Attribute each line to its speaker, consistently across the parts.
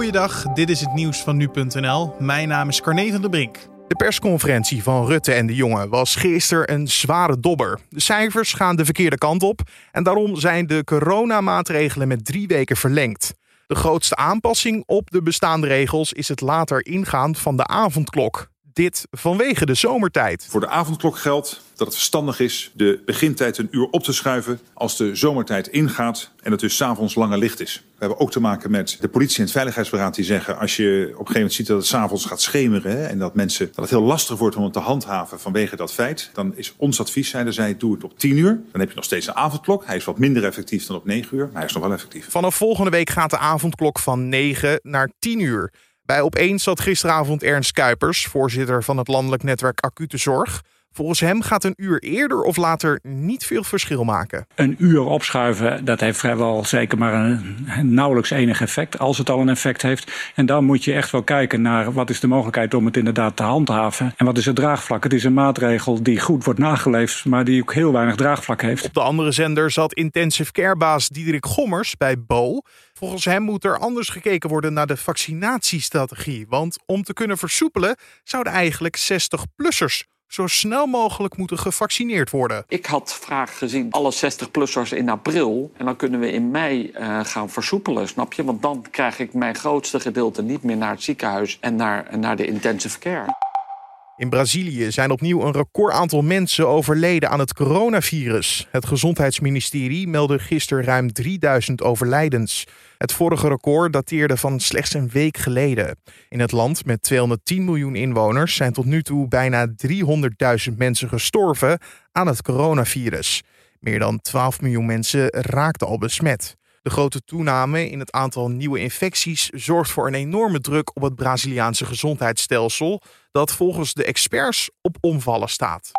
Speaker 1: Goeiedag, dit is het nieuws van nu.nl. Mijn naam is Carne van der Brink.
Speaker 2: De persconferentie van Rutte en de jongen was gisteren een zware dobber. De cijfers gaan de verkeerde kant op en daarom zijn de coronamaatregelen met drie weken verlengd. De grootste aanpassing op de bestaande regels is het later ingaan van de avondklok. Dit vanwege de zomertijd.
Speaker 3: Voor de avondklok geldt dat het verstandig is de begintijd een uur op te schuiven als de zomertijd ingaat en het dus s'avonds langer licht is. We hebben ook te maken met de politie en het veiligheidsberaad die zeggen als je op een gegeven moment ziet dat het s'avonds gaat schemeren en dat mensen dat het heel lastig wordt om het te handhaven vanwege dat feit, dan is ons advies, zeiden zij, doe het op 10 uur. Dan heb je nog steeds een avondklok. Hij is wat minder effectief dan op 9 uur, maar hij is nog wel effectief.
Speaker 2: Vanaf volgende week gaat de avondklok van 9 naar 10 uur. Bij Opeens zat gisteravond Ernst Kuipers, voorzitter van het landelijk netwerk Acute Zorg. Volgens hem gaat een uur eerder of later niet veel verschil maken.
Speaker 4: Een uur opschuiven, dat heeft vrijwel zeker maar een, nauwelijks enig effect, als het al een effect heeft. En dan moet je echt wel kijken naar wat is de mogelijkheid om het inderdaad te handhaven. En wat is het draagvlak? Het is een maatregel die goed wordt nageleefd, maar die ook heel weinig draagvlak heeft.
Speaker 2: Op de andere zender zat intensive carebaas Diederik Gommers bij Bo. Volgens hem moet er anders gekeken worden naar de vaccinatiestrategie. Want om te kunnen versoepelen zouden eigenlijk 60-plussers zo snel mogelijk moeten gevaccineerd worden.
Speaker 5: Ik had vraag gezien alle 60-plussers in april. En dan kunnen we in mei uh, gaan versoepelen, snap je? Want dan krijg ik mijn grootste gedeelte niet meer naar het ziekenhuis en naar, naar de intensive care.
Speaker 2: In Brazilië zijn opnieuw een record aantal mensen overleden aan het coronavirus. Het gezondheidsministerie meldde gisteren ruim 3000 overlijdens. Het vorige record dateerde van slechts een week geleden. In het land met 210 miljoen inwoners zijn tot nu toe bijna 300.000 mensen gestorven aan het coronavirus. Meer dan 12 miljoen mensen raakten al besmet. De grote toename in het aantal nieuwe infecties zorgt voor een enorme druk op het Braziliaanse gezondheidsstelsel, dat volgens de experts op omvallen staat.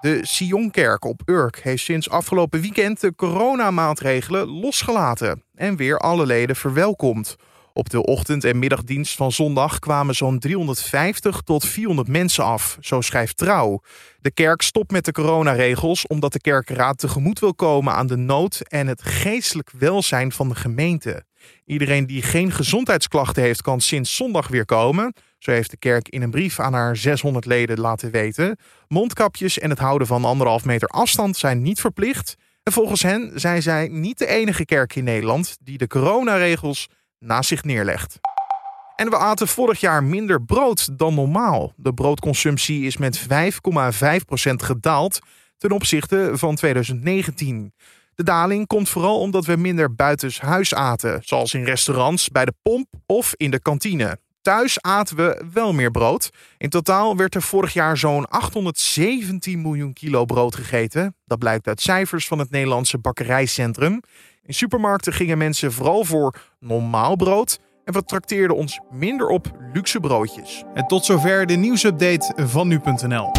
Speaker 2: De Sionkerk op Urk heeft sinds afgelopen weekend de coronamaatregelen losgelaten en weer alle leden verwelkomd. Op de ochtend- en middagdienst van zondag kwamen zo'n 350 tot 400 mensen af, zo schrijft Trouw. De kerk stopt met de coronaregels omdat de kerkraad tegemoet wil komen aan de nood en het geestelijk welzijn van de gemeente. Iedereen die geen gezondheidsklachten heeft, kan sinds zondag weer komen. Zo heeft de kerk in een brief aan haar 600 leden laten weten. Mondkapjes en het houden van anderhalf meter afstand zijn niet verplicht. En volgens hen zijn zij niet de enige kerk in Nederland die de coronaregels naast zich neerlegt. En we aten vorig jaar minder brood dan normaal. De broodconsumptie is met 5,5% gedaald ten opzichte van 2019. De daling komt vooral omdat we minder buitenshuis aten, zoals in restaurants, bij de pomp of in de kantine. Thuis aten we wel meer brood. In totaal werd er vorig jaar zo'n 817 miljoen kilo brood gegeten. Dat blijkt uit cijfers van het Nederlandse Bakkerijcentrum. In supermarkten gingen mensen vooral voor normaal brood en we trakteerden ons minder op luxe broodjes.
Speaker 1: En tot zover de nieuwsupdate van nu.nl.